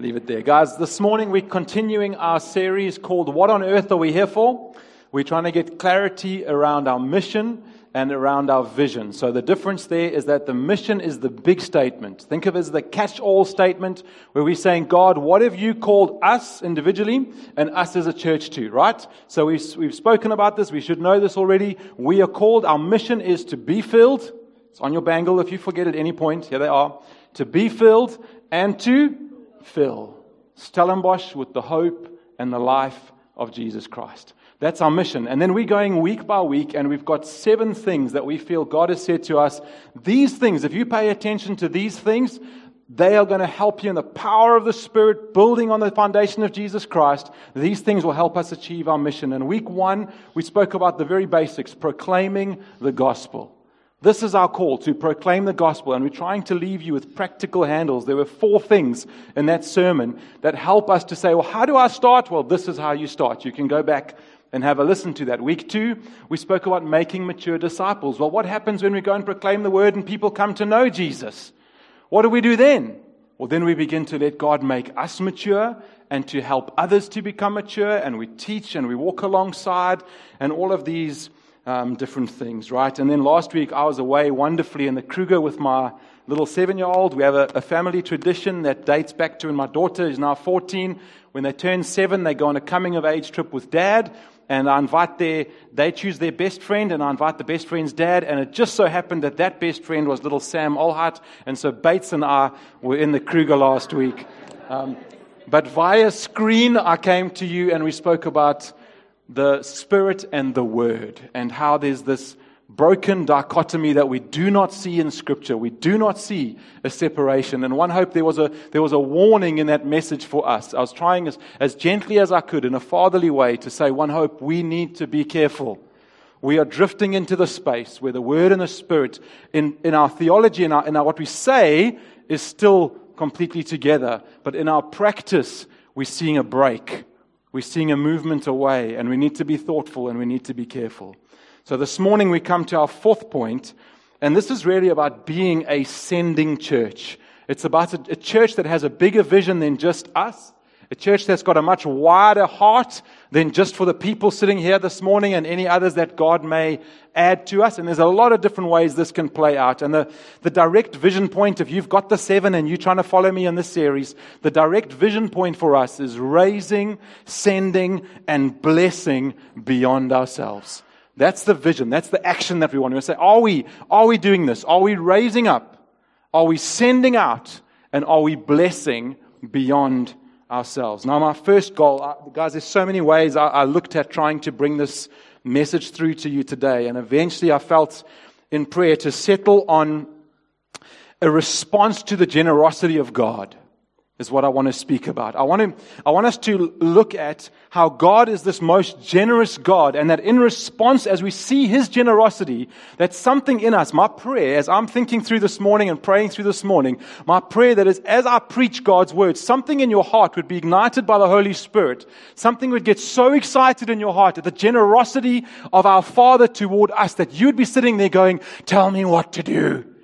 leave it there. Guys, this morning we're continuing our series called What on Earth Are We Here For? We're trying to get clarity around our mission and around our vision. So the difference there is that the mission is the big statement. Think of it as the catch all statement where we're saying, God, what have you called us individually and us as a church to, right? So we've, we've spoken about this. We should know this already. We are called, our mission is to be filled. It's on your bangle if you forget at any point. Here they are. To be filled and to fill. Stellenbosch with the hope and the life of Jesus Christ. That's our mission. And then we're going week by week, and we've got seven things that we feel God has said to us. These things, if you pay attention to these things, they are going to help you in the power of the Spirit, building on the foundation of Jesus Christ. These things will help us achieve our mission. And week one, we spoke about the very basics proclaiming the gospel. This is our call to proclaim the gospel, and we're trying to leave you with practical handles. There were four things in that sermon that help us to say, well, how do I start? Well, this is how you start. You can go back and have a listen to that. Week two, we spoke about making mature disciples. Well, what happens when we go and proclaim the word and people come to know Jesus? What do we do then? Well, then we begin to let God make us mature and to help others to become mature, and we teach and we walk alongside, and all of these um, different things, right? And then last week I was away wonderfully in the Kruger with my little seven year old. We have a, a, family tradition that dates back to when my daughter is now 14. When they turn seven, they go on a coming of age trip with dad. And I invite their, they choose their best friend, and I invite the best friend's dad. And it just so happened that that best friend was little Sam Olhart. And so Bates and I were in the Kruger last week. Um, but via screen, I came to you and we spoke about the Spirit and the Word, and how there's this broken dichotomy that we do not see in Scripture. We do not see a separation. And one hope there was a, there was a warning in that message for us. I was trying as, as gently as I could in a fatherly way to say, one hope, we need to be careful. We are drifting into the space where the Word and the Spirit, in, in our theology and in, in our, what we say, is still completely together. But in our practice, we're seeing a break. We're seeing a movement away, and we need to be thoughtful and we need to be careful. So this morning we come to our fourth point, and this is really about being a sending church. It's about a, a church that has a bigger vision than just us. A church that's got a much wider heart than just for the people sitting here this morning and any others that God may add to us. And there's a lot of different ways this can play out. And the, the direct vision point, if you've got the seven and you're trying to follow me in this series, the direct vision point for us is raising, sending, and blessing beyond ourselves. That's the vision. That's the action that we want to say. Are we, are we doing this? Are we raising up? Are we sending out? And are we blessing beyond ourselves. Now, my first goal, guys, there's so many ways I, I looked at trying to bring this message through to you today. And eventually I felt in prayer to settle on a response to the generosity of God is what I want to speak about. I want, to, I want us to look at how God is this most generous God, and that in response, as we see His generosity, that something in us, my prayer, as I'm thinking through this morning and praying through this morning, my prayer that is, as I preach God's word, something in your heart would be ignited by the Holy Spirit. Something would get so excited in your heart at the generosity of our Father toward us that you'd be sitting there going, Tell me what to do.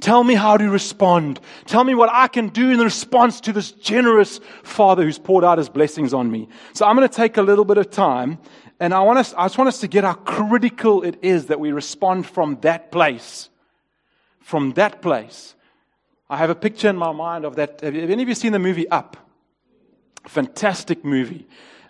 Tell me how to respond. Tell me what I can do in response to this generous Father who's poured out his blessings on me. So I'm going to take a little bit of time and I, want us, I just want us to get how critical it is that we respond from that place. From that place. I have a picture in my mind of that. Have any of you seen the movie Up? Fantastic movie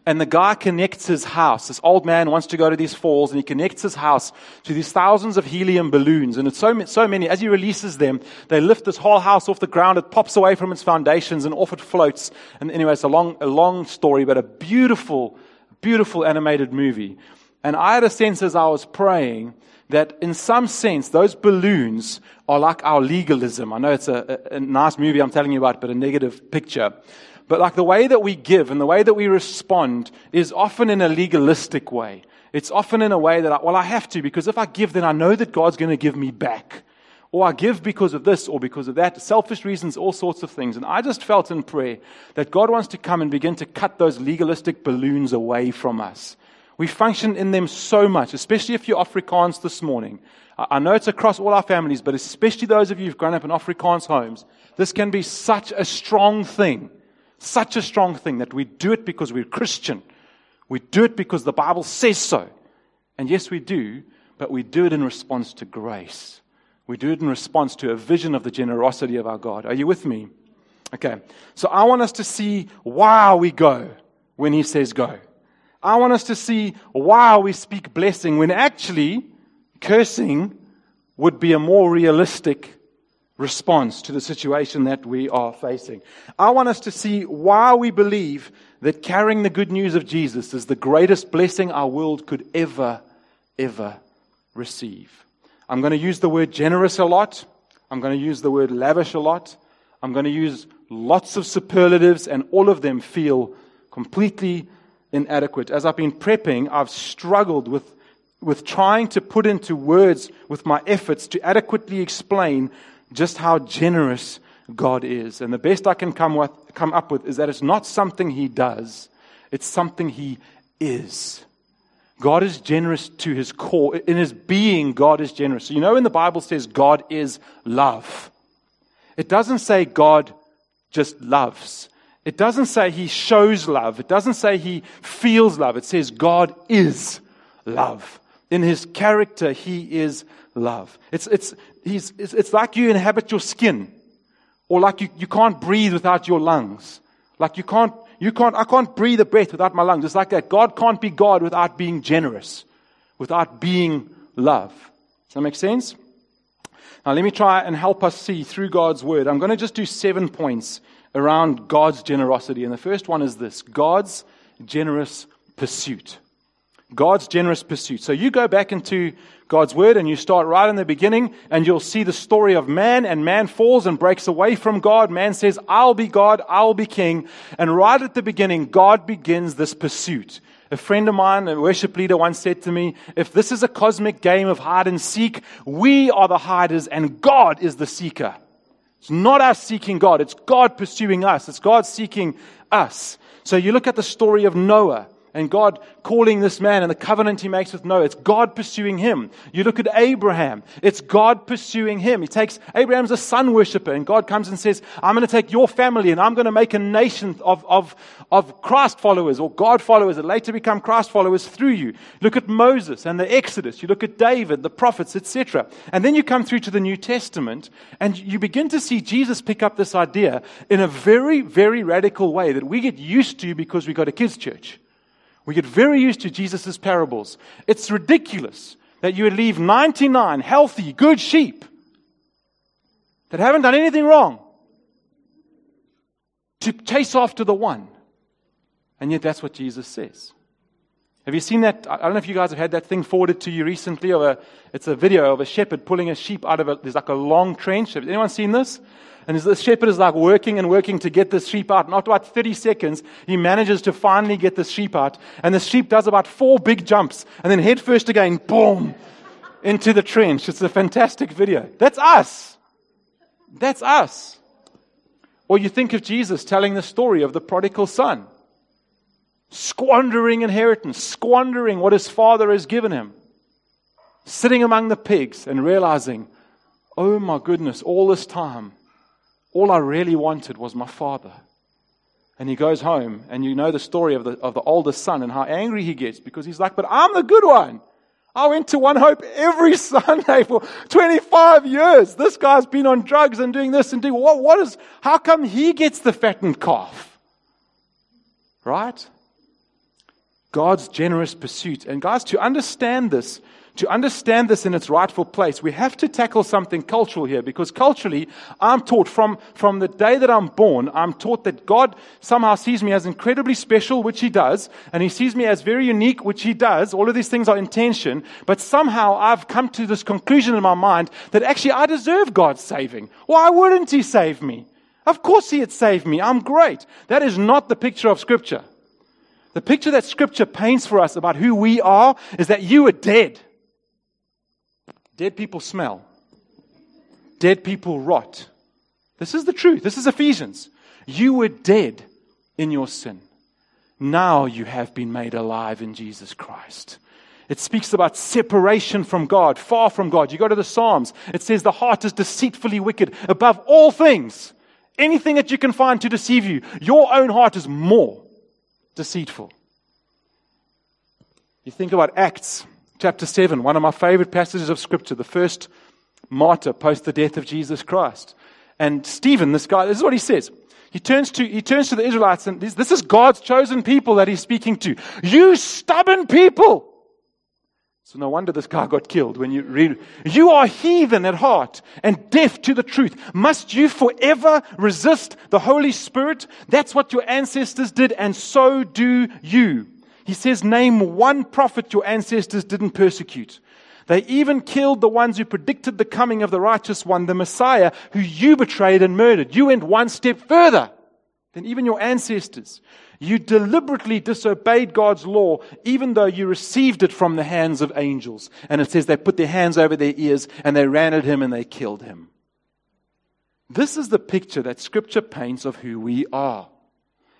and the guy connects his house. This old man wants to go to these falls, and he connects his house to these thousands of helium balloons. And it's so, so many. As he releases them, they lift this whole house off the ground. It pops away from its foundations, and off it floats. And anyway, it's a long, a long story, but a beautiful, beautiful animated movie. And I had a sense as I was praying that in some sense, those balloons are like our legalism. I know it's a, a, a nice movie I'm telling you about, but a negative picture. But like the way that we give and the way that we respond is often in a legalistic way. It's often in a way that, I, well, I have to because if I give, then I know that God's going to give me back. Or I give because of this or because of that, selfish reasons, all sorts of things. And I just felt in prayer that God wants to come and begin to cut those legalistic balloons away from us. We function in them so much, especially if you're Afrikaans this morning. I know it's across all our families, but especially those of you who've grown up in Afrikaans homes, this can be such a strong thing Such a strong thing that we do it because we're Christian. We do it because the Bible says so. And yes, we do, but we do it in response to grace. We do it in response to a vision of the generosity of our God. Are you with me? Okay. So I want us to see why we go when He says go. I want us to see why we speak blessing when actually cursing would be a more realistic response to the situation that we are facing. I want us to see why we believe that carrying the good news of Jesus is the greatest blessing our world could ever, ever receive. I'm going to use the word generous a lot. I'm going to use the word lavish a lot. I'm going to use lots of superlatives, and all of them feel completely inadequate. As I've been prepping, I've struggled with, with trying to put into words with my efforts to adequately explain just how generous God is. And the best I can come, with, come up with is that it's not something He does, it's something He is. God is generous to his core. In his being, God is generous. So you know when the Bible says God is love, it doesn't say God just loves. It doesn't say he shows love. It doesn't say he feels love. It says God is love. In his character, he is love. It's, it's, he's, it's, like you inhabit your skin, or like you, you can't breathe without your lungs. Like you can't, you can't, I can't breathe a breath without my lungs. It's like that. God can't be God without being generous, without being love. Does that make sense? Now, let me try and help us see through God's word. I'm going to just do seven points around God's generosity. And the first one is this God's generous pursuit. God's generous pursuit. So you go back into God's word and you start right in the beginning and you'll see the story of man and man falls and breaks away from God. Man says, I'll be God, I'll be king. And right at the beginning, God begins this pursuit. A friend of mine, a worship leader, once said to me, If this is a cosmic game of hide and seek, we are the hiders and God is the seeker. It's not us seeking God, it's God pursuing us, it's God seeking us. So you look at the story of Noah and God calling this man and the covenant he makes with Noah. It's God pursuing him. You look at Abraham. It's God pursuing him. He takes, Abraham's a sun worshiper and God comes and says, I'm going to take your family and I'm going to make a nation of, of, of Christ followers or God followers that later become Christ followers through you. Look at Moses and the Exodus. You look at David, the prophets, etc. And then you come through to the New Testament and you begin to see Jesus pick up this idea in a very, very radical way that we get used to because we go to kids' church. We get very used to Jesus' parables. It's ridiculous that you would leave 99 healthy, good sheep that haven't done anything wrong to chase after the one. And yet that's what Jesus says. Have you seen that? I don't know if you guys have had that thing forwarded to you recently. Of a, it's a video of a shepherd pulling a sheep out of a, there's like a long trench. Have anyone seen this? And the shepherd is like working and working to get this sheep out. And after about 30 seconds, he manages to finally get the sheep out. And the sheep does about four big jumps and then head first again, boom, into the trench. It's a fantastic video. That's us. That's us. Or you think of Jesus telling the story of the prodigal son, squandering inheritance, squandering what his father has given him, sitting among the pigs and realizing, oh my goodness, all this time, all I really wanted was my father. And he goes home, and you know the story of the, of the oldest son and how angry he gets because he's like, But I'm the good one. I went to One Hope every Sunday for 25 years. This guy's been on drugs and doing this and doing what, what is, how come he gets the fattened calf? Right? God's generous pursuit. And guys, to understand this, to understand this in its rightful place, we have to tackle something cultural here because culturally, I'm taught from, from the day that I'm born, I'm taught that God somehow sees me as incredibly special, which He does, and He sees me as very unique, which He does. All of these things are intention, but somehow I've come to this conclusion in my mind that actually I deserve God's saving. Why wouldn't He save me? Of course He'd save me. I'm great. That is not the picture of Scripture. The picture that Scripture paints for us about who we are is that you are dead. Dead people smell. Dead people rot. This is the truth. This is Ephesians. You were dead in your sin. Now you have been made alive in Jesus Christ. It speaks about separation from God, far from God. You go to the Psalms, it says the heart is deceitfully wicked above all things anything that you can find to deceive you. Your own heart is more deceitful. You think about Acts chapter 7, one of my favorite passages of Scripture, the first martyr post the death of Jesus Christ. And Stephen, this guy, this is what he says. He turns to, he turns to the Israelites and this, this is God's chosen people that he's speaking to. You stubborn people! So no wonder this guy got killed when you read, you are heathen at heart and deaf to the truth. Must you forever resist the Holy Spirit? That's what your ancestors did and so do you. He says, name one prophet your ancestors didn't persecute. They even killed the ones who predicted the coming of the righteous one, the Messiah, who you betrayed and murdered. You went one step further than even your ancestors. You deliberately disobeyed God's law, even though you received it from the hands of angels. And it says they put their hands over their ears and they ran at him and they killed him. This is the picture that Scripture paints of who we are.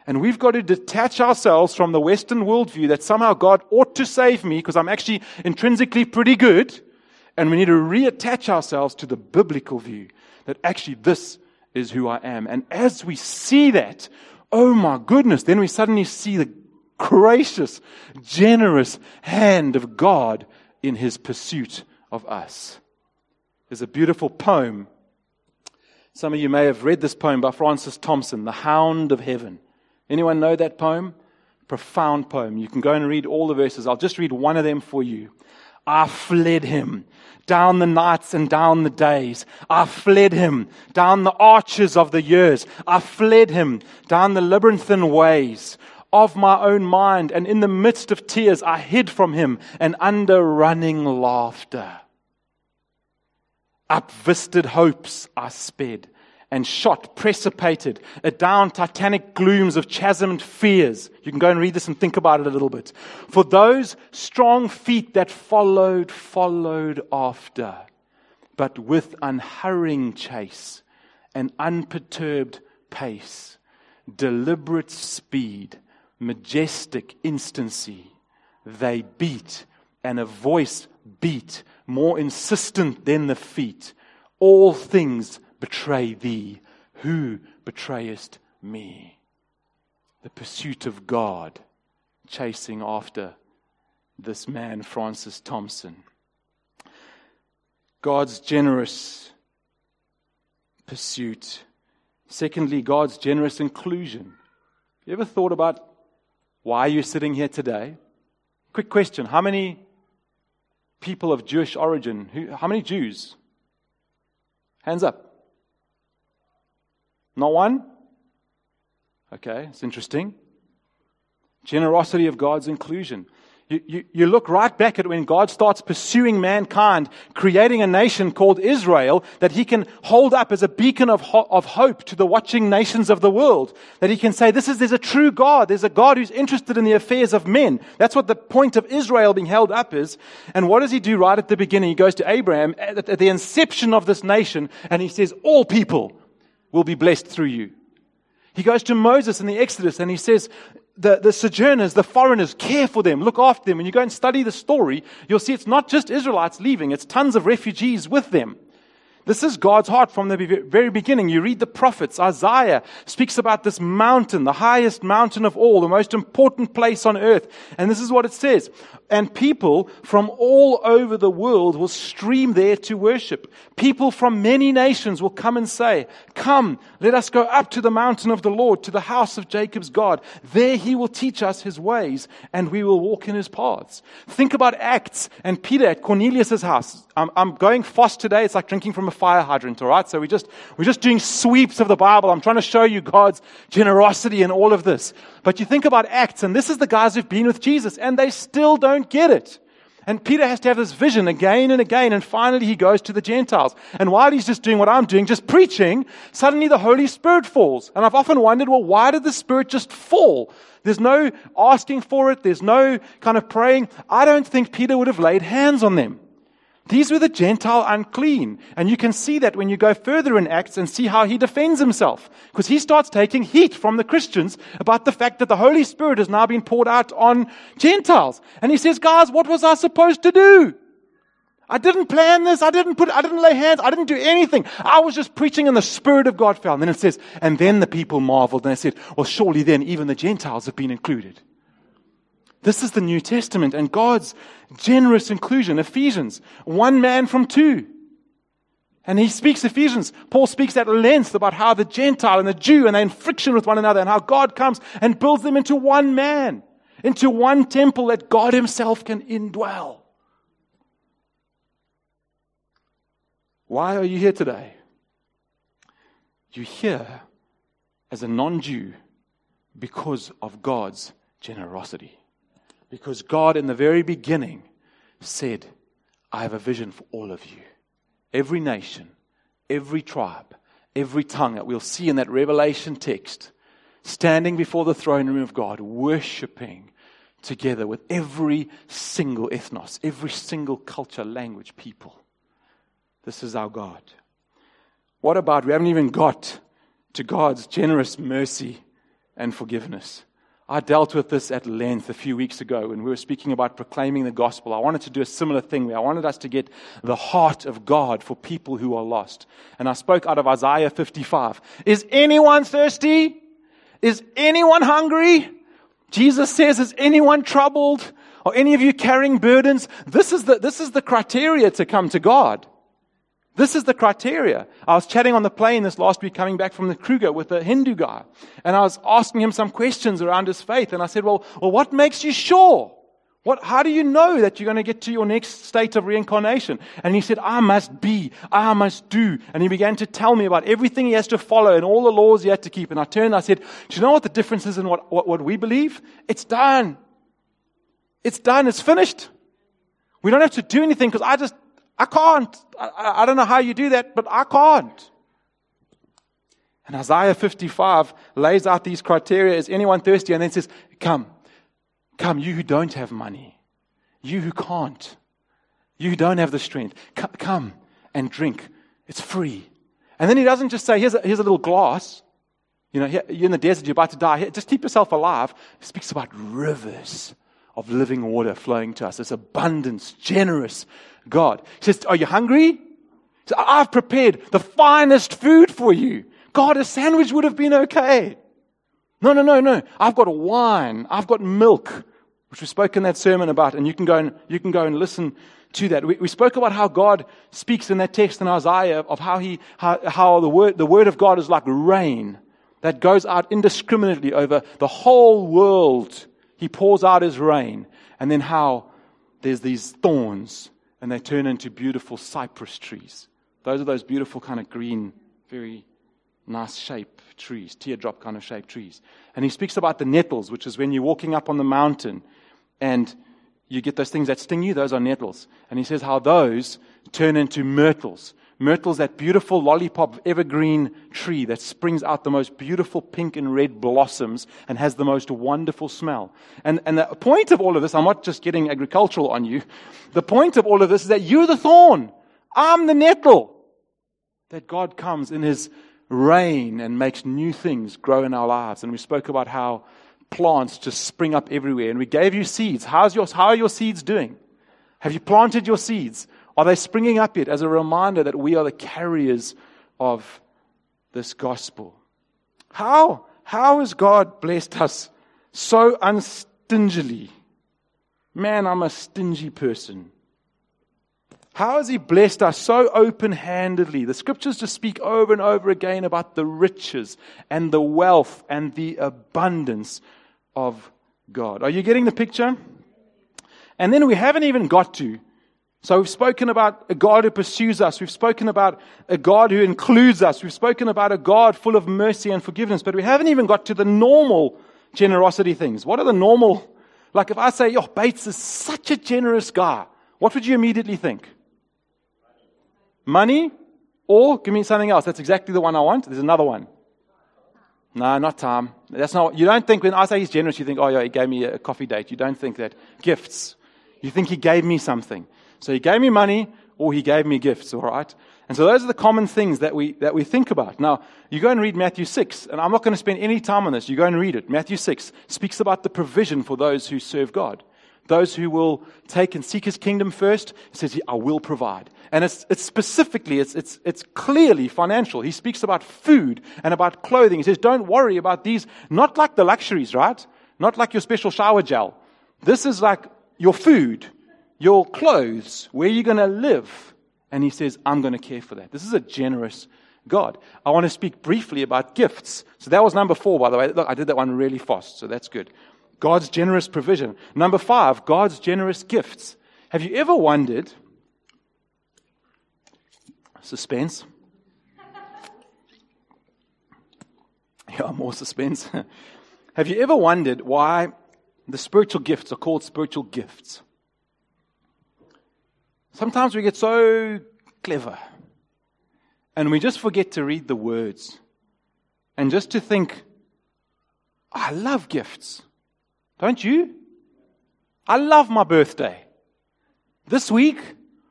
And we've got to detach ourselves from the Western worldview that somehow God ought to save me because I'm actually intrinsically pretty good. And we need to reattach ourselves to the biblical view that actually this is who I am. And as we see that, oh my goodness, then we suddenly see the gracious, generous hand of God in his pursuit of us. There's a beautiful poem. Some of you may have read this poem by Francis Thompson, The Hound of Heaven. Anyone know that poem? Profound poem. You can go and read all the verses. I'll just read one of them for you. I fled him down the nights and down the days. I fled him down the arches of the years. I fled him down the labyrinthine ways of my own mind. And in the midst of tears, I hid from him and under running laughter. Up visted hopes I sped and shot, precipitated, down titanic glooms of chasmed fears. You can go and read this and think about it a little bit. For those strong feet that followed, followed after, but with unhurrying chase and unperturbed pace, deliberate speed, majestic instancy, they beat, and a voice beat, more insistent than the feet. All things betray thee? Who betrayest me? The pursuit of God, chasing after this man, Francis Thompson. God's generous pursuit. Secondly, God's generous inclusion. You ever thought about why you're sitting here today? Quick question How many people of Jewish origin? Who, how many Jews? Hands up. Not one? Okay, it's interesting. Generosity of God's inclusion. You, you, you, look right back at when God starts pursuing mankind, creating a nation called Israel that he can hold up as a beacon of, ho- of hope to the watching nations of the world. That he can say, this is, there's a true God. There's a God who's interested in the affairs of men. That's what the point of Israel being held up is. And what does he do right at the beginning? He goes to Abraham at, at the inception of this nation and he says, all people will be blessed through you. He goes to Moses in the Exodus and he says, the, the sojourners, the foreigners, care for them, look after them. When you go and study the story, you'll see it's not just Israelites leaving, it's tons of refugees with them. This is God's heart from the very beginning. You read the prophets. Isaiah speaks about this mountain, the highest mountain of all, the most important place on earth. And this is what it says. And people from all over the world will stream there to worship. People from many nations will come and say, Come, let us go up to the mountain of the Lord, to the house of Jacob's God. There he will teach us his ways, and we will walk in his paths. Think about Acts and Peter at Cornelius' house. I'm, I'm going fast today. It's like drinking from a fire hydrant, all right? So we just, we're just doing sweeps of the Bible. I'm trying to show you God's generosity in all of this. But you think about Acts, and this is the guys who've been with Jesus, and they still don't get it. And Peter has to have this vision again and again, and finally he goes to the Gentiles. And while he's just doing what I'm doing, just preaching, suddenly the Holy Spirit falls. And I've often wondered, well, why did the Spirit just fall? There's no asking for it. There's no kind of praying. I don't think Peter would have laid hands on them. These were the Gentile unclean. And you can see that when you go further in Acts and see how he defends himself. Because he starts taking heat from the Christians about the fact that the Holy Spirit has now been poured out on Gentiles. And he says, guys, what was I supposed to do? I didn't plan this. I didn't put, I didn't lay hands. I didn't do anything. I was just preaching and the Spirit of God fell. And then it says, and then the people marveled and they said, well, surely then even the Gentiles have been included. This is the New Testament and God's generous inclusion. Ephesians, one man from two. And he speaks Ephesians. Paul speaks at length about how the Gentile and the Jew and they're in friction with one another and how God comes and builds them into one man, into one temple that God himself can indwell. Why are you here today? You're here as a non Jew because of God's generosity. Because God, in the very beginning, said, I have a vision for all of you. Every nation, every tribe, every tongue that we'll see in that Revelation text, standing before the throne room of God, worshiping together with every single ethnos, every single culture, language, people. This is our God. What about, we haven't even got to God's generous mercy and forgiveness. I dealt with this at length a few weeks ago when we were speaking about proclaiming the gospel. I wanted to do a similar thing where I wanted us to get the heart of God for people who are lost. And I spoke out of Isaiah 55. Is anyone thirsty? Is anyone hungry? Jesus says, Is anyone troubled? Are any of you carrying burdens? This is the, this is the criteria to come to God. This is the criteria. I was chatting on the plane this last week coming back from the Kruger with a Hindu guy. And I was asking him some questions around his faith. And I said, well, well what makes you sure? What, how do you know that you're going to get to your next state of reincarnation? And he said, I must be, I must do. And he began to tell me about everything he has to follow and all the laws he had to keep. And I turned and I said, Do you know what the difference is in what, what, what we believe? It's done. It's done. It's finished. We don't have to do anything because I just I can't. I, I don't know how you do that, but I can't. And Isaiah 55 lays out these criteria. Is anyone thirsty? And then says, Come, come, you who don't have money, you who can't, you who don't have the strength, come, and drink. It's free. And then he doesn't just say, Here's a, here's a little glass. You know, you're in the desert, you're about to die. Just keep yourself alive. He speaks about rivers of living water flowing to us. This abundance, generous God. He says, Are you hungry? Says, I've prepared the finest food for you. God, a sandwich would have been okay. No, no, no, no. I've got wine. I've got milk, which we spoke in that sermon about, and you can go and, you can go and listen to that. We, we spoke about how God speaks in that text in Isaiah of how, he, how, how the, word, the word of God is like rain that goes out indiscriminately over the whole world. He pours out his rain. And then how there's these thorns and they turn into beautiful cypress trees. Those are those beautiful kind of green, very nice shape trees, teardrop kind of shaped trees. And he speaks about the nettles, which is when you're walking up on the mountain and you get those things that sting you, those are nettles. And he says how those turn into myrtles. Myrtle's that beautiful lollipop evergreen tree that springs out the most beautiful pink and red blossoms and has the most wonderful smell. And, and the point of all of this, I'm not just getting agricultural on you. The point of all of this is that you're the thorn. I'm the nettle. That God comes in his rain and makes new things grow in our lives. And we spoke about how plants just spring up everywhere. And we gave you seeds. How's your, how are your seeds doing? Have you planted your seeds? Are they springing up yet as a reminder that we are the carriers of this gospel? How? How has God blessed us so unstingily? Man, I'm a stingy person. How has He blessed us so open handedly? The scriptures just speak over and over again about the riches and the wealth and the abundance of God. Are you getting the picture? And then we haven't even got to so we've spoken about a God who pursues us. We've spoken about a God who includes us. We've spoken about a God full of mercy and forgiveness, but we haven't even got to the normal generosity things. What are the normal? Like if I say, yo, Bates is such a generous guy, what would you immediately think? Money? Or give me something else. That's exactly the one I want. There's another one. No, not time. That's not, you don't think when I say he's generous, you think, oh yeah, he gave me a coffee date. You don't think that. Gifts. You think he gave me something. So he gave me money or he gave me gifts, all right? And so those are the common things that we, that we think about. Now, you go and read Matthew 6, and I'm not going to spend any time on this. You go and read it. Matthew 6 speaks about the provision for those who serve God. those who will take and seek his kingdom first, he says, I will provide. And it's, it's specifically, it's, it's, it's clearly financial. He speaks about food and about clothing. He says, don't worry about these, not like the luxuries, right? Not like your special shower gel. This is like your food, your clothes, where you're going to live. And he says, I'm going to care for that. This is a generous God. I want to speak briefly about gifts. So that was number four, by the way. Look, I did that one really fast, so that's good. God's generous provision. Number five, God's generous gifts. Have you ever wondered, suspense? yeah, more suspense. Have you ever wondered why the spiritual gifts are called spiritual gifts? Sometimes we get so clever and we just forget to read the words and just to think, I love gifts. Don't you? I love my birthday. This week,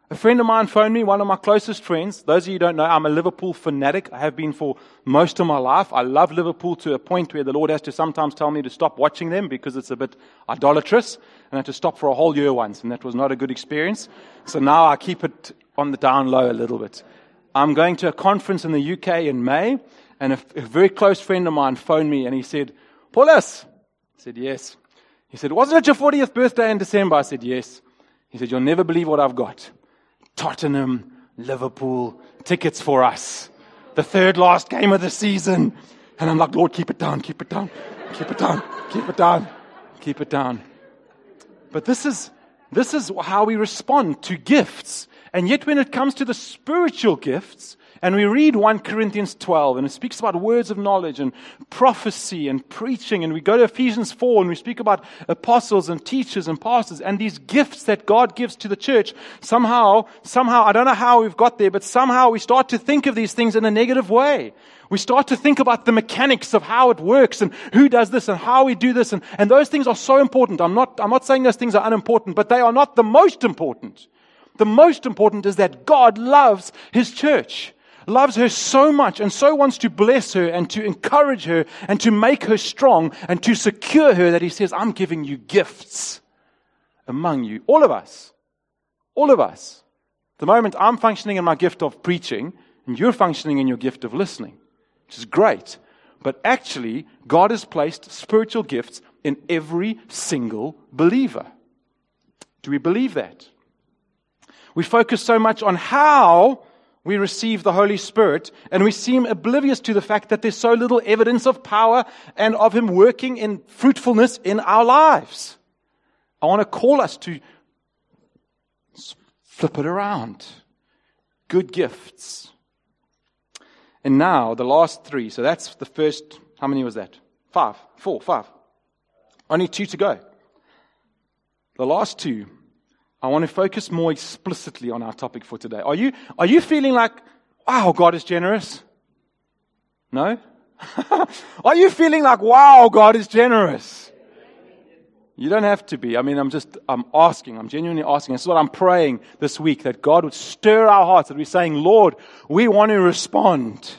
a friend of mine phoned me, one of my closest friends. Those of you don't know, I'm a Liverpool fanatic. I have been for most of my life. I love Liverpool to a point where the Lord has to sometimes tell me to stop watching them because it's a bit idolatrous. And I had to stop for a whole year once, and that was not a good experience. So now I keep it on the down low a little bit. I'm going to a conference in the UK in May, and a, a very close friend of mine phoned me and he said, Paulus. I said, yes. He said, wasn't it your 40th birthday in December? I said, yes. He said, you'll never believe what I've got. Tottenham, Liverpool, tickets for us. The third last game of the season. And I'm like, Lord, keep it down, keep it down, keep it down, keep it down, keep it down. But this is, this is how we respond to gifts. And yet, when it comes to the spiritual gifts, and we read 1 Corinthians 12, and it speaks about words of knowledge and prophecy and preaching, and we go to Ephesians 4, and we speak about apostles and teachers and pastors, and these gifts that God gives to the church, somehow, somehow, I don't know how we've got there, but somehow we start to think of these things in a negative way. We start to think about the mechanics of how it works and who does this and how we do this, and, and those things are so important. I'm not, I'm not saying those things are unimportant, but they are not the most important. The most important is that God loves His church, loves her so much, and so wants to bless her and to encourage her and to make her strong and to secure her that He says, I'm giving you gifts among you. All of us. All of us. The moment I'm functioning in my gift of preaching, and you're functioning in your gift of listening, which is great. But actually, God has placed spiritual gifts in every single believer. Do we believe that? We focus so much on how we receive the Holy Spirit, and we seem oblivious to the fact that there's so little evidence of power and of Him working in fruitfulness in our lives. I want to call us to flip it around. Good gifts. And now, the last three. So that's the first, how many was that? Five, four, five. Only two to go. The last two I want to focus more explicitly on our topic for today. Are you, are you feeling like, wow, God is generous? No? are you feeling like, wow, God is generous? You don't have to be. I mean, I'm just, I'm asking. I'm genuinely asking. This is what I'm praying this week that God would stir our hearts, that we're saying, Lord, we want to respond.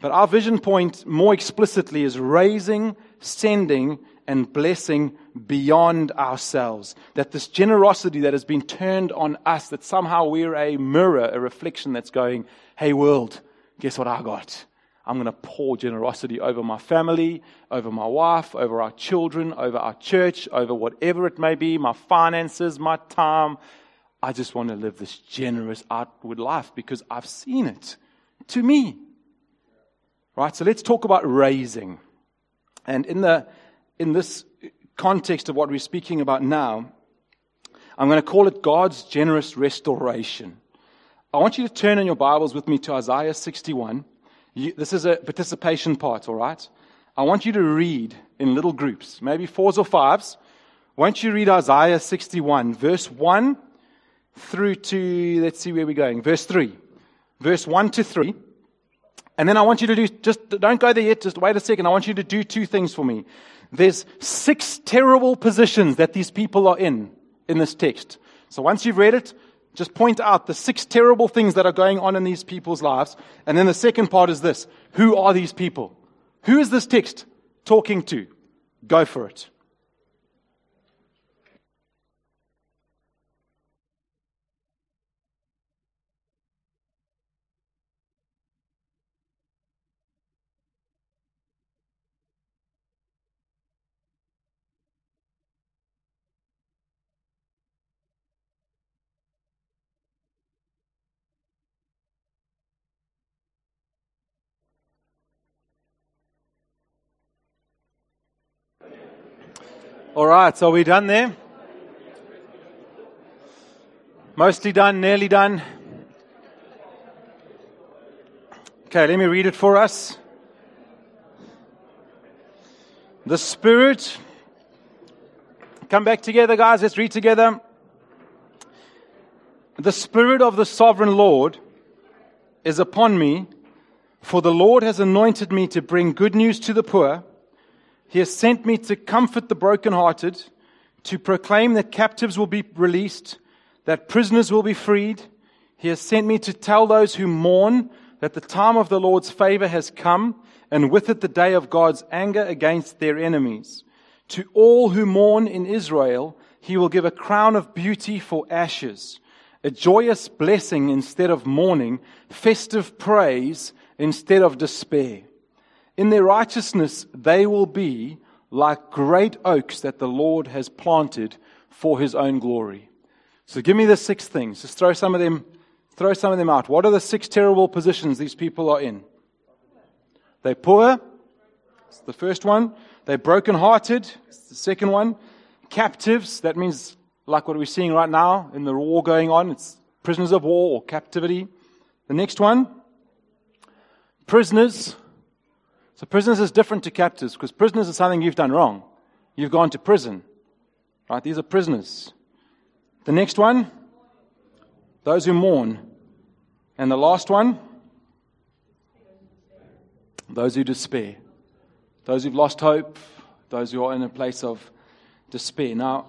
But our vision point more explicitly is raising, sending, and blessing beyond ourselves. That this generosity that has been turned on us, that somehow we're a mirror, a reflection that's going, hey world, guess what I got? I'm going to pour generosity over my family, over my wife, over our children, over our church, over whatever it may be, my finances, my time. I just want to live this generous outward life because I've seen it to me. Right? So let's talk about raising. And in the in this context of what we're speaking about now, I'm going to call it God's generous restoration. I want you to turn in your Bibles with me to Isaiah 61. You, this is a participation part, all right? I want you to read in little groups, maybe fours or fives. Won't you read Isaiah 61, verse 1 through to, let's see where we're going, verse 3. Verse 1 to 3. And then I want you to do, just don't go there yet, just wait a second. I want you to do two things for me. There's six terrible positions that these people are in, in this text. So once you've read it, just point out the six terrible things that are going on in these people's lives. And then the second part is this. Who are these people? Who is this text talking to? Go for it. All right, so are we done there? Mostly done, nearly done. Okay, let me read it for us. The Spirit. Come back together, guys. Let's read together. The Spirit of the Sovereign Lord is upon me, for the Lord has anointed me to bring good news to the poor. He has sent me to comfort the brokenhearted, to proclaim that captives will be released, that prisoners will be freed. He has sent me to tell those who mourn that the time of the Lord's favor has come, and with it the day of God's anger against their enemies. To all who mourn in Israel, he will give a crown of beauty for ashes, a joyous blessing instead of mourning, festive praise instead of despair. In their righteousness, they will be like great oaks that the Lord has planted for his own glory. So give me the six things. Just throw some of them throw some of them out. What are the six terrible positions these people are in? They're poor. It's the first one. They're brokenhearted. It's the second one. Captives. That means like what we're seeing right now in the war going on. It's prisoners of war or captivity. The next one. Prisoners. So prisoners is different to captives because prisoners is something you've done wrong. You've gone to prison. Right? These are prisoners. The next one those who mourn. And the last one, those who despair. Those who've lost hope, those who are in a place of despair. Now,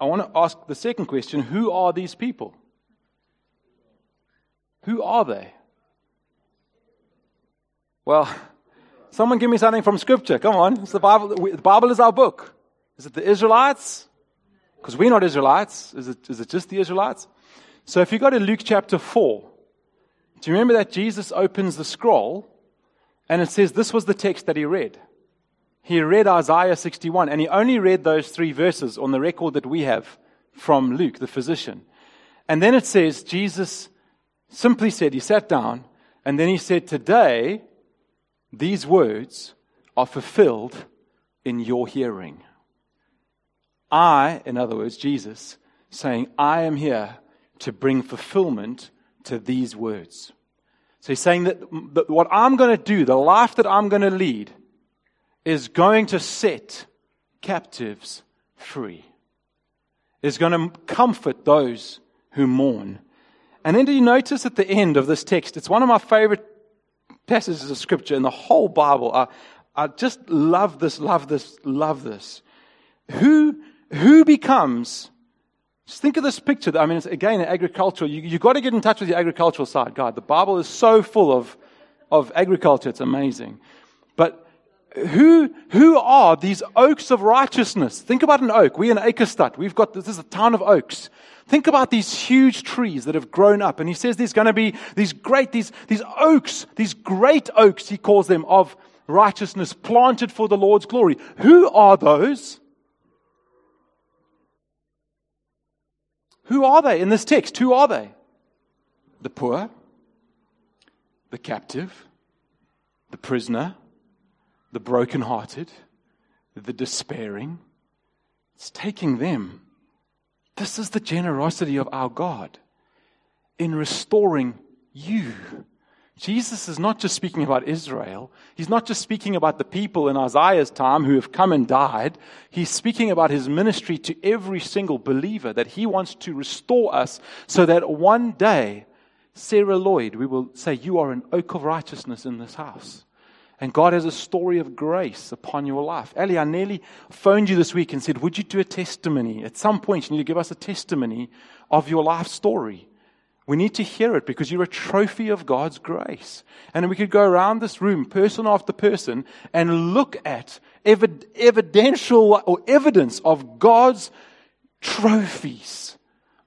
I want to ask the second question who are these people? Who are they? Well, someone give me something from Scripture. Come on. It's the Bible. The Bible is our book. Is it the Israelites? Because we're not Israelites. Is it, is it just the Israelites? So if you go to Luke chapter 4, do you remember that Jesus opens the scroll and it says this was the text that he read? He read Isaiah 61 and he only read those three verses on the record that we have from Luke, the physician. And then it says Jesus simply said, he sat down and then he said, Today, these words are fulfilled in your hearing. I, in other words, Jesus, saying, I am here to bring fulfillment to these words. So he's saying that, that what I'm going to do, the life that I'm going to lead, is going to set captives free, is going to comfort those who mourn. And then do you notice at the end of this text, it's one of my favorite passages of scripture in the whole Bible. I, I just love this, love this, love this. Who, who becomes just think of this picture. I mean, again agricultural. You, you've got to get in touch with your agricultural side. God, the Bible is so full of, of agriculture. It's amazing. But who, who are these oaks of righteousness? Think about an oak. We're in Eikestad. We've got, this is a town of oaks. Think about these huge trees that have grown up. And he says there's going to be these great, these, these oaks, these great oaks, he calls them, of righteousness planted for the Lord's glory. Who are those? Who are they in this text? Who are they? The poor, the captive, the prisoner, the brokenhearted, the despairing. It's taking them. This is the generosity of our God in restoring you Jesus is not just speaking about Israel. He's not just speaking about the people in Isaiah's time who have come and died. He's speaking about his ministry to every single believer that he wants to restore us so that one day, Sarah Lloyd, we will say, You are an oak of righteousness in this house. And God has a story of grace upon your life. Ellie, I nearly phoned you this week and said, Would you do a testimony? At some point, you need to give us a testimony of your life story. We need to hear it because you're a trophy of God's grace. And we could go around this room, person after person, and look at evid- evidential or evidence of God's trophies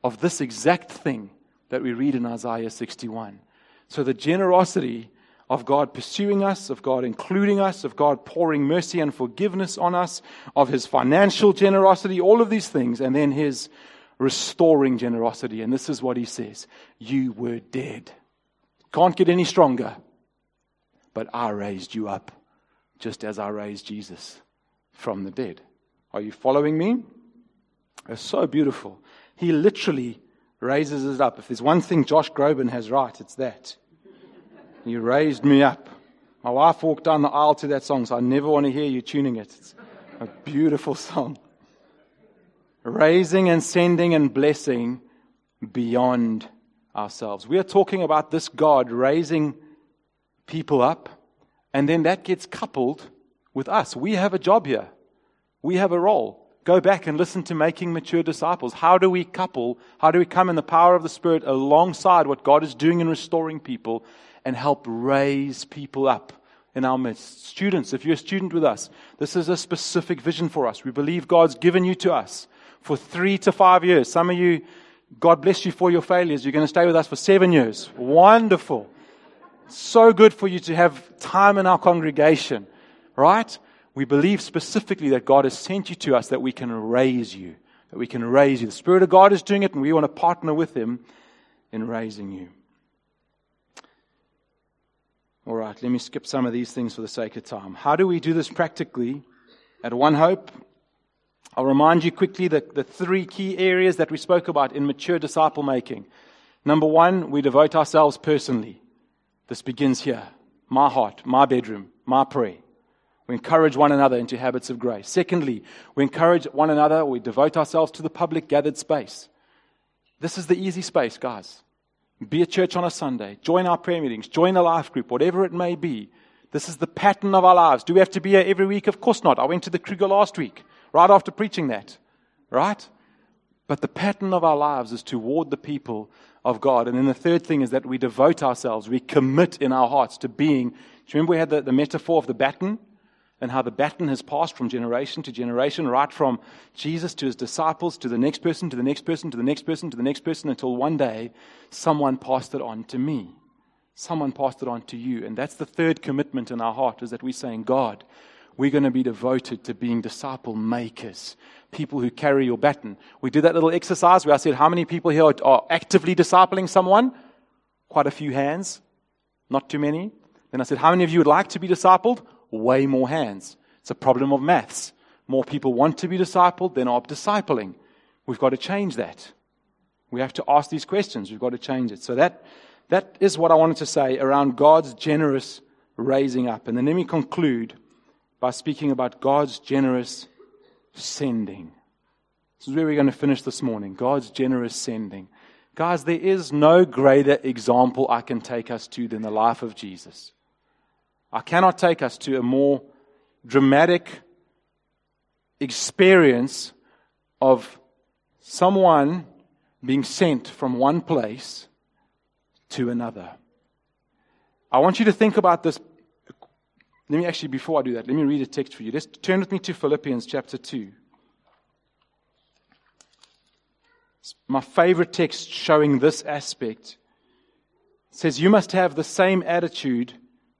of this exact thing that we read in Isaiah 61. So the generosity of God pursuing us, of God including us, of God pouring mercy and forgiveness on us, of His financial generosity, all of these things, and then His restoring generosity. And this is what he says You were dead. Can't get any stronger. But I raised you up, just as I raised Jesus from the dead. Are you following me? It's so beautiful. He literally raises it up. If there's one thing Josh Groban has right, it's that. You raised me up. My wife walked down the aisle to that song, so I never want to hear you tuning it. It's a beautiful song. Raising and sending and blessing beyond ourselves. We are talking about this God raising people up, and then that gets coupled with us. We have a job here, we have a role. Go back and listen to Making Mature Disciples. How do we couple, how do we come in the power of the Spirit alongside what God is doing in restoring people and help raise people up in our midst? Students, if you're a student with us, this is a specific vision for us. We believe God's given you to us for three to five years. Some of you, God bless you for your failures. You're going to stay with us for seven years. Wonderful. So good for you to have time in our congregation, right? we believe specifically that God has sent you to us that we can raise you, that we can raise you. The Spirit of God is doing it, and we want to partner with Him in raising you. All right, let me skip some of these things for the sake of time. How do we do this practically at One Hope? I'll remind you quickly that the three key areas that we spoke about in mature disciple making. Number one, we devote ourselves personally. This begins here. My heart, my bedroom, my prayer. We encourage one another into habits of grace. Secondly, we encourage one another, we devote ourselves to the public gathered space. This is the easy space, guys. Be at church on a Sunday, join our prayer meetings, join a life group, whatever it may be. This is the pattern of our lives. Do we have to be here every week? Of course not. I went to the Kruger last week, right after preaching that, right? But the pattern of our lives is toward the people of God. And then the third thing is that we devote ourselves, we commit in our hearts to being. Do you remember we had the, the metaphor of the baton? And how the baton has passed from generation to generation, right from Jesus to his disciples to the next person, to the next person, to the next person, to the next person, until one day someone passed it on to me. Someone passed it on to you. And that's the third commitment in our heart is that we're saying, God, we're going to be devoted to being disciple makers, people who carry your baton. We did that little exercise where I said, How many people here are actively discipling someone? Quite a few hands, not too many. Then I said, How many of you would like to be discipled? Way more hands. It's a problem of maths. More people want to be discipled than are discipling. We've got to change that. We have to ask these questions. We've got to change it. So that, that is what I wanted to say around God's generous raising up. And then let me conclude by speaking about God's generous sending. This is where we're going to finish this morning. God's generous sending. Guys, there is no greater example I can take us to than the life of Jesus. I cannot take us to a more dramatic experience of someone being sent from one place to another. I want you to think about this. Let me actually, before I do that, let me read a text for you. Just turn with me to Philippians chapter 2. It's my favorite text showing this aspect. It says, You must have the same attitude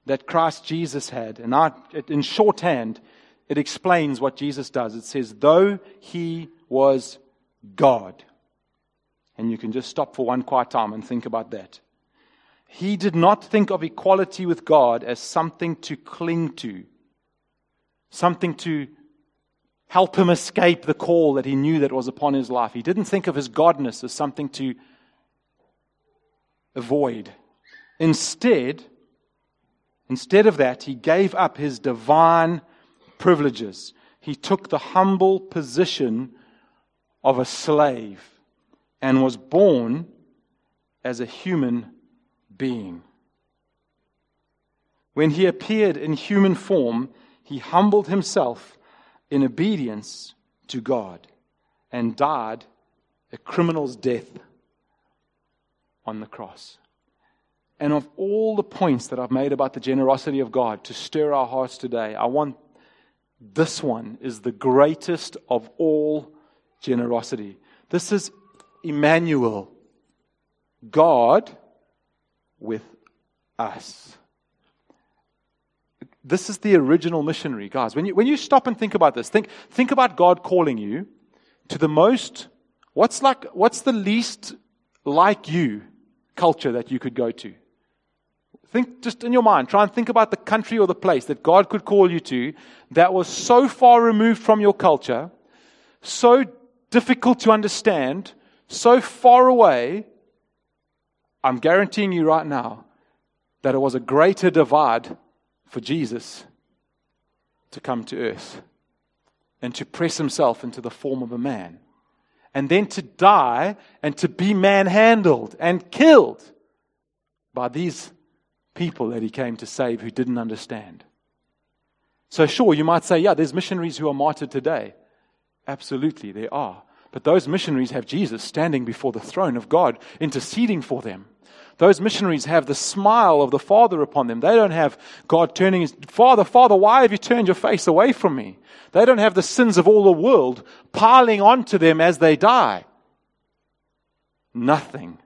that Christ Jesus had. And I, in shorthand, it explains what Jesus does. It says, though he was God. And you can just stop for one quiet time and think about that. He did not think of equality with God as something to cling to, something to help him escape the call that he knew that was upon his life. He didn't think of his godness as something to avoid. Instead, Instead of that, he gave up his divine privileges. He took the humble position of a slave and was born as a human being. When he appeared in human form, he humbled himself in obedience to God and died a criminal's death on the cross. And of all the points that I've made about the generosity of God to stir our hearts today, I want this one is the greatest of all generosity. This is Emmanuel, God with us. This is the original missionary, guys. When you, when you stop and think about this, think, think about God calling you to the most, what's like, what's the least like you culture that you could go to? Think just in your mind, try and think about the country or the place that God could call you to that was so far removed from your culture, so difficult to understand, so far away, I'm guaranteeing you right now that it was a greater divide for Jesus to come to earth and to press himself into the form of a man and then to die and to be manhandled and killed by these people that he came to save who didn't understand. So, sure, you might say, yeah, there's missionaries who are martyred today. Absolutely, there are. But those missionaries have Jesus standing before the throne of God, interceding for them. Those missionaries have the smile of the Father upon them. They don't have God turning his Father, Father, why have you turned your face away from me? They don't have the sins of all the world piling onto them as they die. Nothing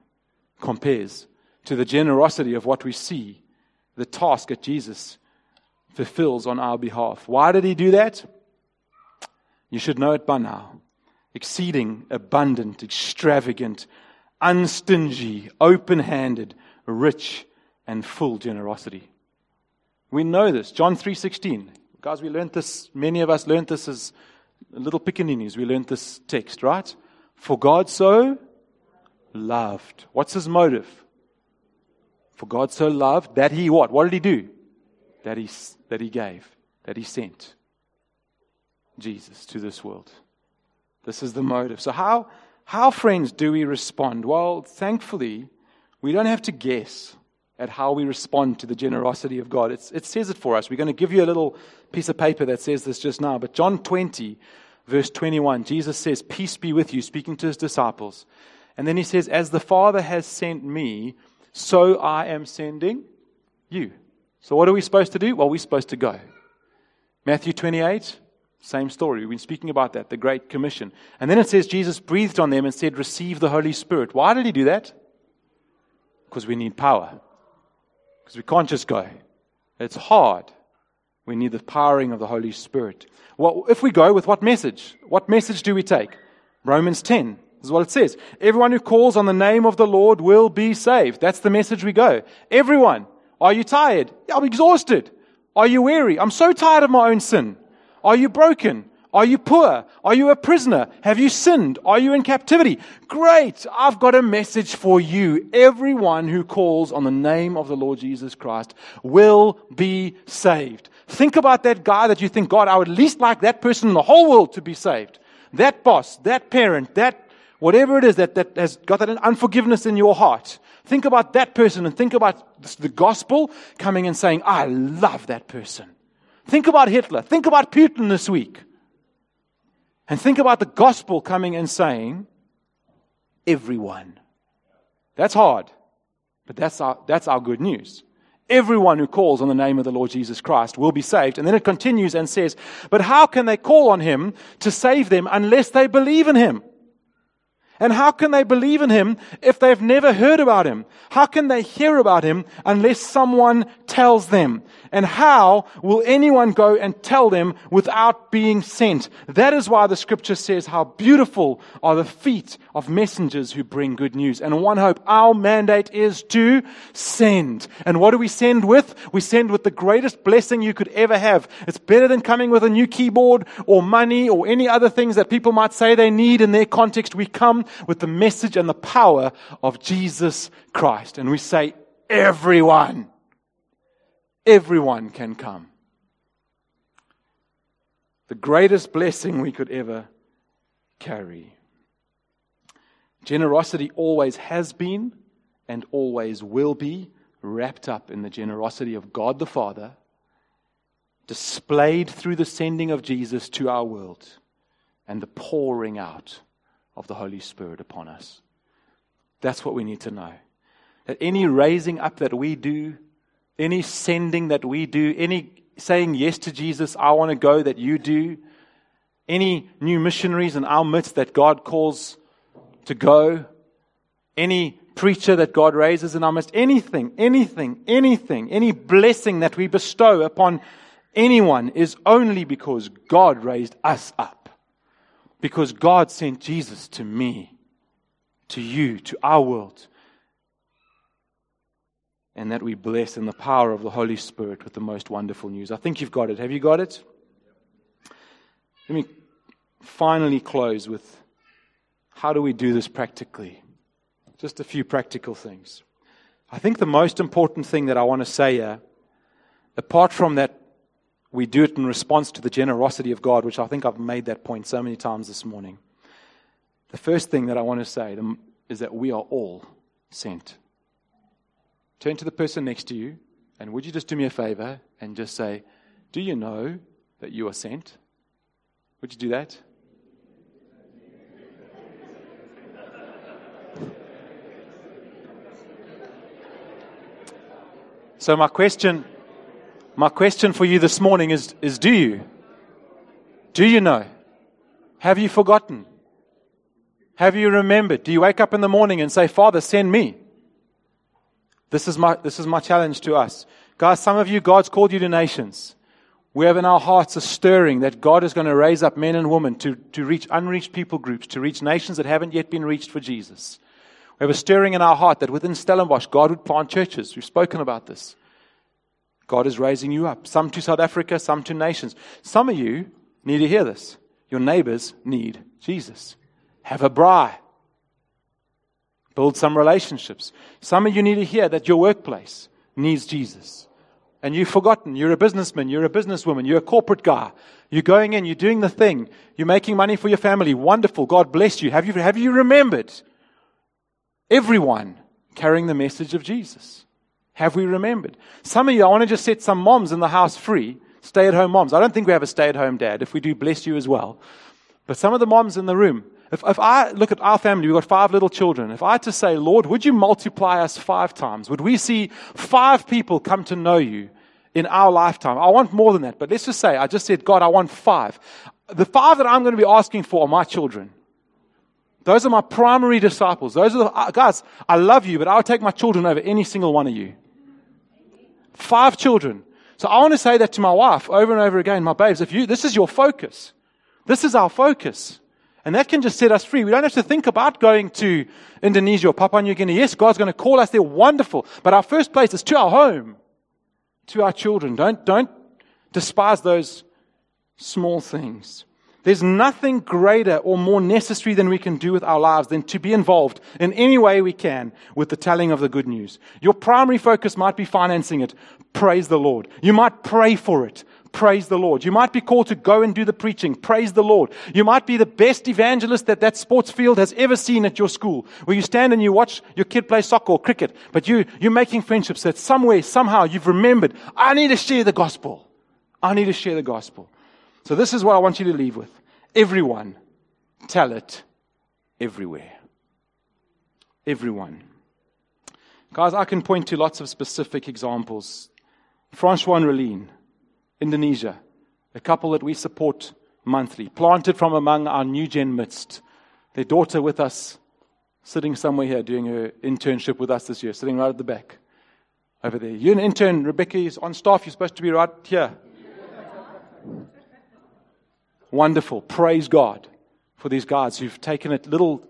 compares to the generosity of what we see, the task that Jesus fulfills on our behalf. Why did he do that? You should know it by now. Exceeding, abundant, extravagant, unstingy, open handed, rich, and full generosity. We know this. John 3.16. Guys, we learned this, many of us learned this as little pickaninnies. We learned this text, right? For God so loved. What's his motive? For God so loved that he what? What did he do? That he, that he gave, that he sent Jesus to this world. This is the motive. So, how, how, friends, do we respond? Well, thankfully, we don't have to guess at how we respond to the generosity of God. It's, it says it for us. We're going to give you a little piece of paper that says this just now. But John 20, verse 21, Jesus says, Peace be with you, speaking to his disciples. And then he says, As the Father has sent me, so I am sending you. So what are we supposed to do? Well, we're supposed to go. Matthew 28, same story. We've been speaking about that, the Great Commission. And then it says Jesus breathed on them and said, Receive the Holy Spirit. Why did he do that? Because we need power. Because we can't just go. It's hard. We need the powering of the Holy Spirit. Well, if we go with what message? What message do we take? Romans 10 is what it says. Everyone who calls on the name of the Lord will be saved. That's the message we go. Everyone. Are you tired? I'm exhausted. Are you weary? I'm so tired of my own sin. Are you broken? Are you poor? Are you a prisoner? Have you sinned? Are you in captivity? Great! I've got a message for you. Everyone who calls on the name of the Lord Jesus Christ will be saved. Think about that guy that you think, God, I would least like that person in the whole world to be saved. That boss, that parent, that whatever it is that, that has got that unforgiveness in your heart. Think about that person and think about the gospel coming and saying, I love that person. Think about Hitler. Think about Putin this week. And think about the gospel coming and saying, everyone. That's hard, but that's our, that's our good news. Everyone who calls on the name of the Lord Jesus Christ will be saved. And then it continues and says, But how can they call on him to save them unless they believe in him? And how can they believe in him if they've never heard about him? How can they hear about him unless someone tells them? And how will anyone go and tell them without being sent? That is why the scripture says how beautiful are the feet of messengers who bring good news. And one hope, our mandate is to send. And what do we send with? We send with the greatest blessing you could ever have. It's better than coming with a new keyboard or money or any other things that people might say they need in their context. We come with the message and the power of Jesus Christ. And we say, everyone, everyone can come. The greatest blessing we could ever carry. Generosity always has been and always will be wrapped up in the generosity of God the Father, displayed through the sending of Jesus to our world and the pouring out of the Holy Spirit upon us. That's what we need to know. That any raising up that we do, any sending that we do, any saying yes to Jesus, I want to go that you do, any new missionaries in our midst that God calls to go, any preacher that God raises in our midst, anything, anything, anything, any blessing that we bestow upon anyone is only because God raised us up. Because God sent Jesus to me, to you, to our world. And that we bless in the power of the Holy Spirit with the most wonderful news. I think you've got it. Have you got it? Let me finally close with how do we do this practically? Just a few practical things. I think the most important thing that I want to say here, apart from that we do it in response to the generosity of God, which I think I've made that point so many times this morning. The first thing that I want to say is that we are all sent. Turn to the person next to you, and would you just do me a favor and just say, Do you know that you are sent? Would you do that? So, my question my question for you this morning is, is do you? Do you know? Have you forgotten? Have you remembered? Do you wake up in the morning and say, Father, send me? This is my, this is my challenge to us. Guys, some of you, God's called you to nations. We have in our hearts a stirring that God is going to raise up men and women to, to reach unreached people groups, to reach nations that haven't yet been reached for Jesus. We have a stirring in our heart that within Stellenbosch, God would plant churches. We've spoken about this. God is raising you up. Some to South Africa, some to nations. Some of you need to hear this. Your neighbors need Jesus. Have a braai. Build some relationships. Some of you need to hear that your workplace needs Jesus. And you've forgotten. You're a businessman. You're a businesswoman. You're a corporate guy. You're going in. You're doing the thing. You're making money for your family. Wonderful. God bless you. Have you, have you remembered everyone carrying the message of Jesus? Have we remembered? Some of you, I want to just set some moms in the house free, stay at home moms. I don't think we have a stay at home dad. If we do, bless you as well. But some of the moms in the room, if, if I look at our family, we've got five little children. If I had to say, Lord, would you multiply us five times? Would we see five people come to know you in our lifetime? I want more than that. But let's just say, I just said, God, I want five. The five that I'm going to be asking for are my children. Those are my primary disciples. Those are the uh, guys. I love you, but I would take my children over any single one of you. Five children. So I want to say that to my wife over and over again, my babes, if you, this is your focus. This is our focus. And that can just set us free. We don't have to think about going to Indonesia or Papua New Guinea. Yes, God's going to call us there. Wonderful. But our first place is to our home, to our children. Don't, don't despise those small things. There's nothing greater or more necessary than we can do with our lives than to be involved in any way we can with the telling of the good news. Your primary focus might be financing it. Praise the Lord. You might pray for it. Praise the Lord. You might be called to go and do the preaching. Praise the Lord. You might be the best evangelist that that sports field has ever seen at your school, where you stand and you watch your kid play soccer or cricket, but you, you're making friendships that somewhere, somehow you've remembered, I need to share the gospel. I need to share the gospel. So this is what I want you to leave with. Everyone, tell it everywhere. Everyone. Guys, I can point to lots of specific examples. Francois and Relene, Indonesia, a couple that we support monthly, planted from among our new gen midst. Their daughter with us, sitting somewhere here doing her internship with us this year, sitting right at the back over there. You're an intern, Rebecca is on staff, you're supposed to be right here. Wonderful. Praise God for these guys who've taken it, little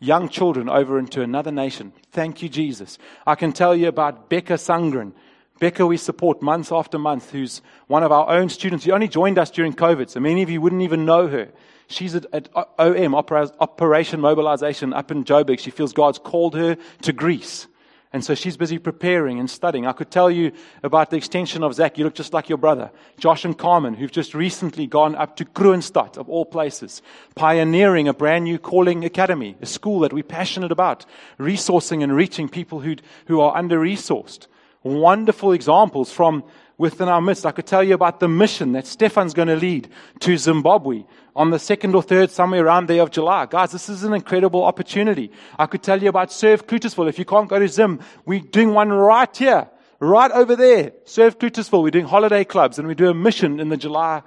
young children over into another nation. Thank you, Jesus. I can tell you about Becca Sangren. Becca, we support month after month, who's one of our own students. She only joined us during COVID, so many of you wouldn't even know her. She's at, at OM, Operation Mobilization, up in Joburg. She feels God's called her to Greece. And so she's busy preparing and studying. I could tell you about the extension of Zach. You look just like your brother. Josh and Carmen, who've just recently gone up to Kroonstad, of all places, pioneering a brand new calling academy, a school that we're passionate about, resourcing and reaching people who who are under resourced. Wonderful examples from within our midst. I could tell you about the mission that Stefan's going to lead to Zimbabwe on the second or third, somewhere around there of July. Guys, this is an incredible opportunity. I could tell you about Serve Cloetesville. If you can't go to Zim, we're doing one right here, right over there. Serve Cloetesville. We're doing holiday clubs and we do a mission in the July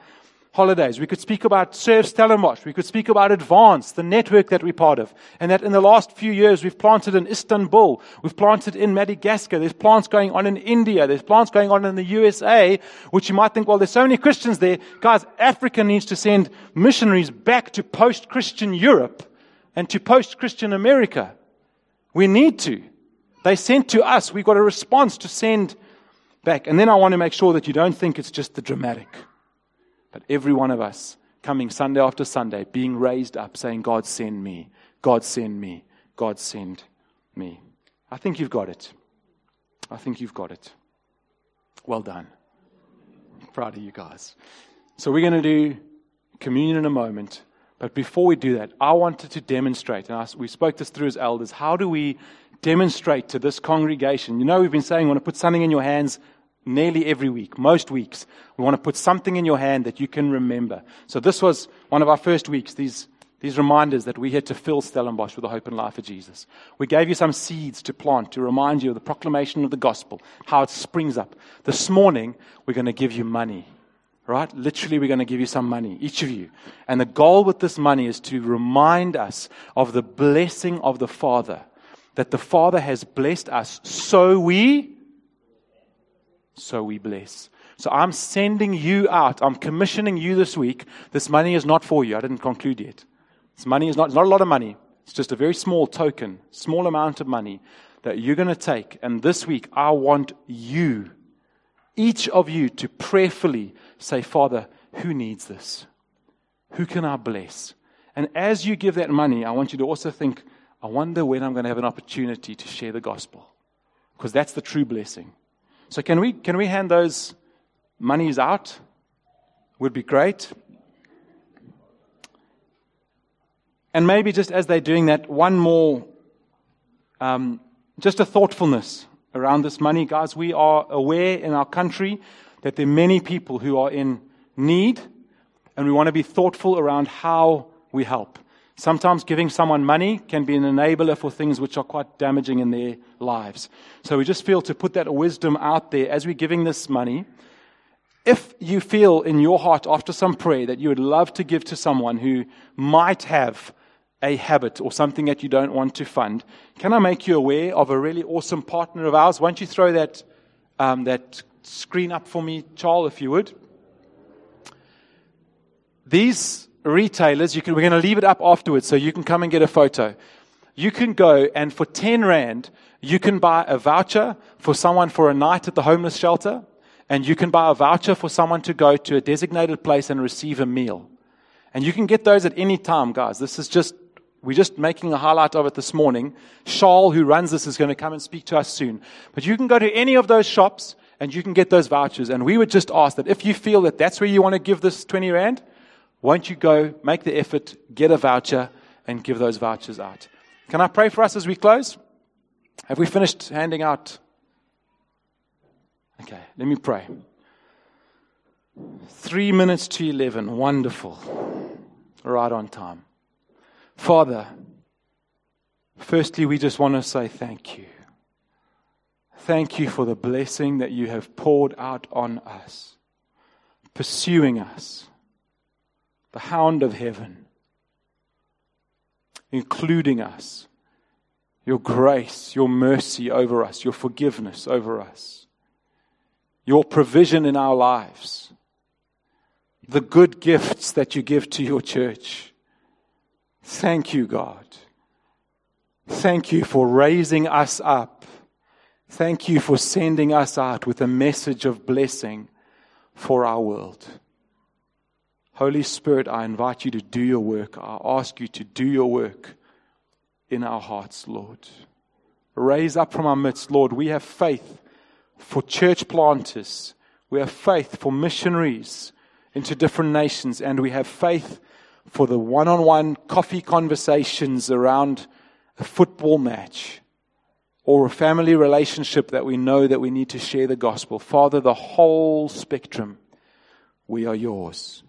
holidays. We could speak about Serve Stellenbosch. We could speak about Advance, the network that we're part of. And that in the last few years, we've planted in Istanbul. We've planted in Madagascar. There's plants going on in India. There's plants going on in the USA, which you might think, well, there's so many Christians there. Guys, Africa needs to send missionaries back to post-Christian Europe and to post-Christian America. We need to. They sent to us. We've got a response to send back. And then I want to make sure that you don't think it's just the dramatic but every one of us coming Sunday after Sunday, being raised up, saying, God send me, God send me, God send me. I think you've got it. I think you've got it. Well done. Proud of you guys. So we're going to do communion in a moment. But before we do that, I wanted to demonstrate, and I, we spoke this through as elders, how do we demonstrate to this congregation? You know, we've been saying we want to put something in your hands nearly every week, most weeks. We want to put something in your hand that you can remember. So this was one of our first weeks, these, these reminders that we had to fill Stellenbosch with the hope and life of Jesus. We gave you some seeds to plant to remind you of the proclamation of the gospel, how it springs up. This morning, we're going to give you money right? Literally, we're going to give you some money, each of you. And the goal with this money is to remind us of the blessing of the Father, that the Father has blessed us, so we, so we bless. So I'm sending you out. I'm commissioning you this week. This money is not for you. I didn't conclude yet. This money is not, not a lot of money. It's just a very small token, small amount of money that you're going to take. And this week, I want you, each of you, to prayerfully say, Father, who needs this? Who can I bless? And as you give that money, I want you to also think, I wonder when I'm going to have an opportunity to share the gospel. Because that's the true blessing. So can we can we hand those monies out? Would be great. And maybe just as they're doing that, one more, um, just a thoughtfulness around this money, guys. We are aware in our country that there are many people who are in need, and we want to be thoughtful around how we help. Sometimes giving someone money can be an enabler for things which are quite damaging in their lives. So we just feel to put that wisdom out there as we're giving this money. If you feel in your heart after some prayer that you would love to give to someone who might have a habit or something that you don't want to fund, can I make you aware of a really awesome partner of ours? Why don't you throw that, um, that screen up for me, Charles, if you would. These retailers, you can, we're going to leave it up afterwards so you can come and get a photo. You can go and for 10 Rand, you can buy a voucher for someone for a night at the homeless shelter, and you can buy a voucher for someone to go to a designated place and receive a meal. And you can get those at any time, guys. This is just, we're just making a highlight of it this morning. Charles, who runs this, is going to come and speak to us soon. But you can go to any of those shops and you can get those vouchers. And we would just ask that if you feel that that's where you want to give this 20 Rand, won't you go make the effort, get a voucher, and give those vouchers out? Can I pray for us as we close? Have we finished handing out? Okay, let me pray. Three minutes to 11. Wonderful. Right on time. Father, firstly, we just want to say thank you. Thank you for the blessing that you have poured out on us, pursuing us, the hound of heaven, including us, your grace, your mercy over us, your forgiveness over us, your provision in our lives, the good gifts that you give to your church. Thank you, God. Thank you for raising us up Thank you for sending us out with a message of blessing for our world. Holy Spirit, I invite you to do your work. I ask you to do your work in our hearts, Lord. Raise up from our midst, Lord. We have faith for church planters. We have faith for missionaries into different nations. And we have faith for the one on one coffee conversations around a football match or a family relationship that we know that we need to share the gospel. Father, the whole spectrum, we are yours.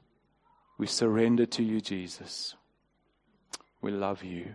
We surrender to you, Jesus. We love you.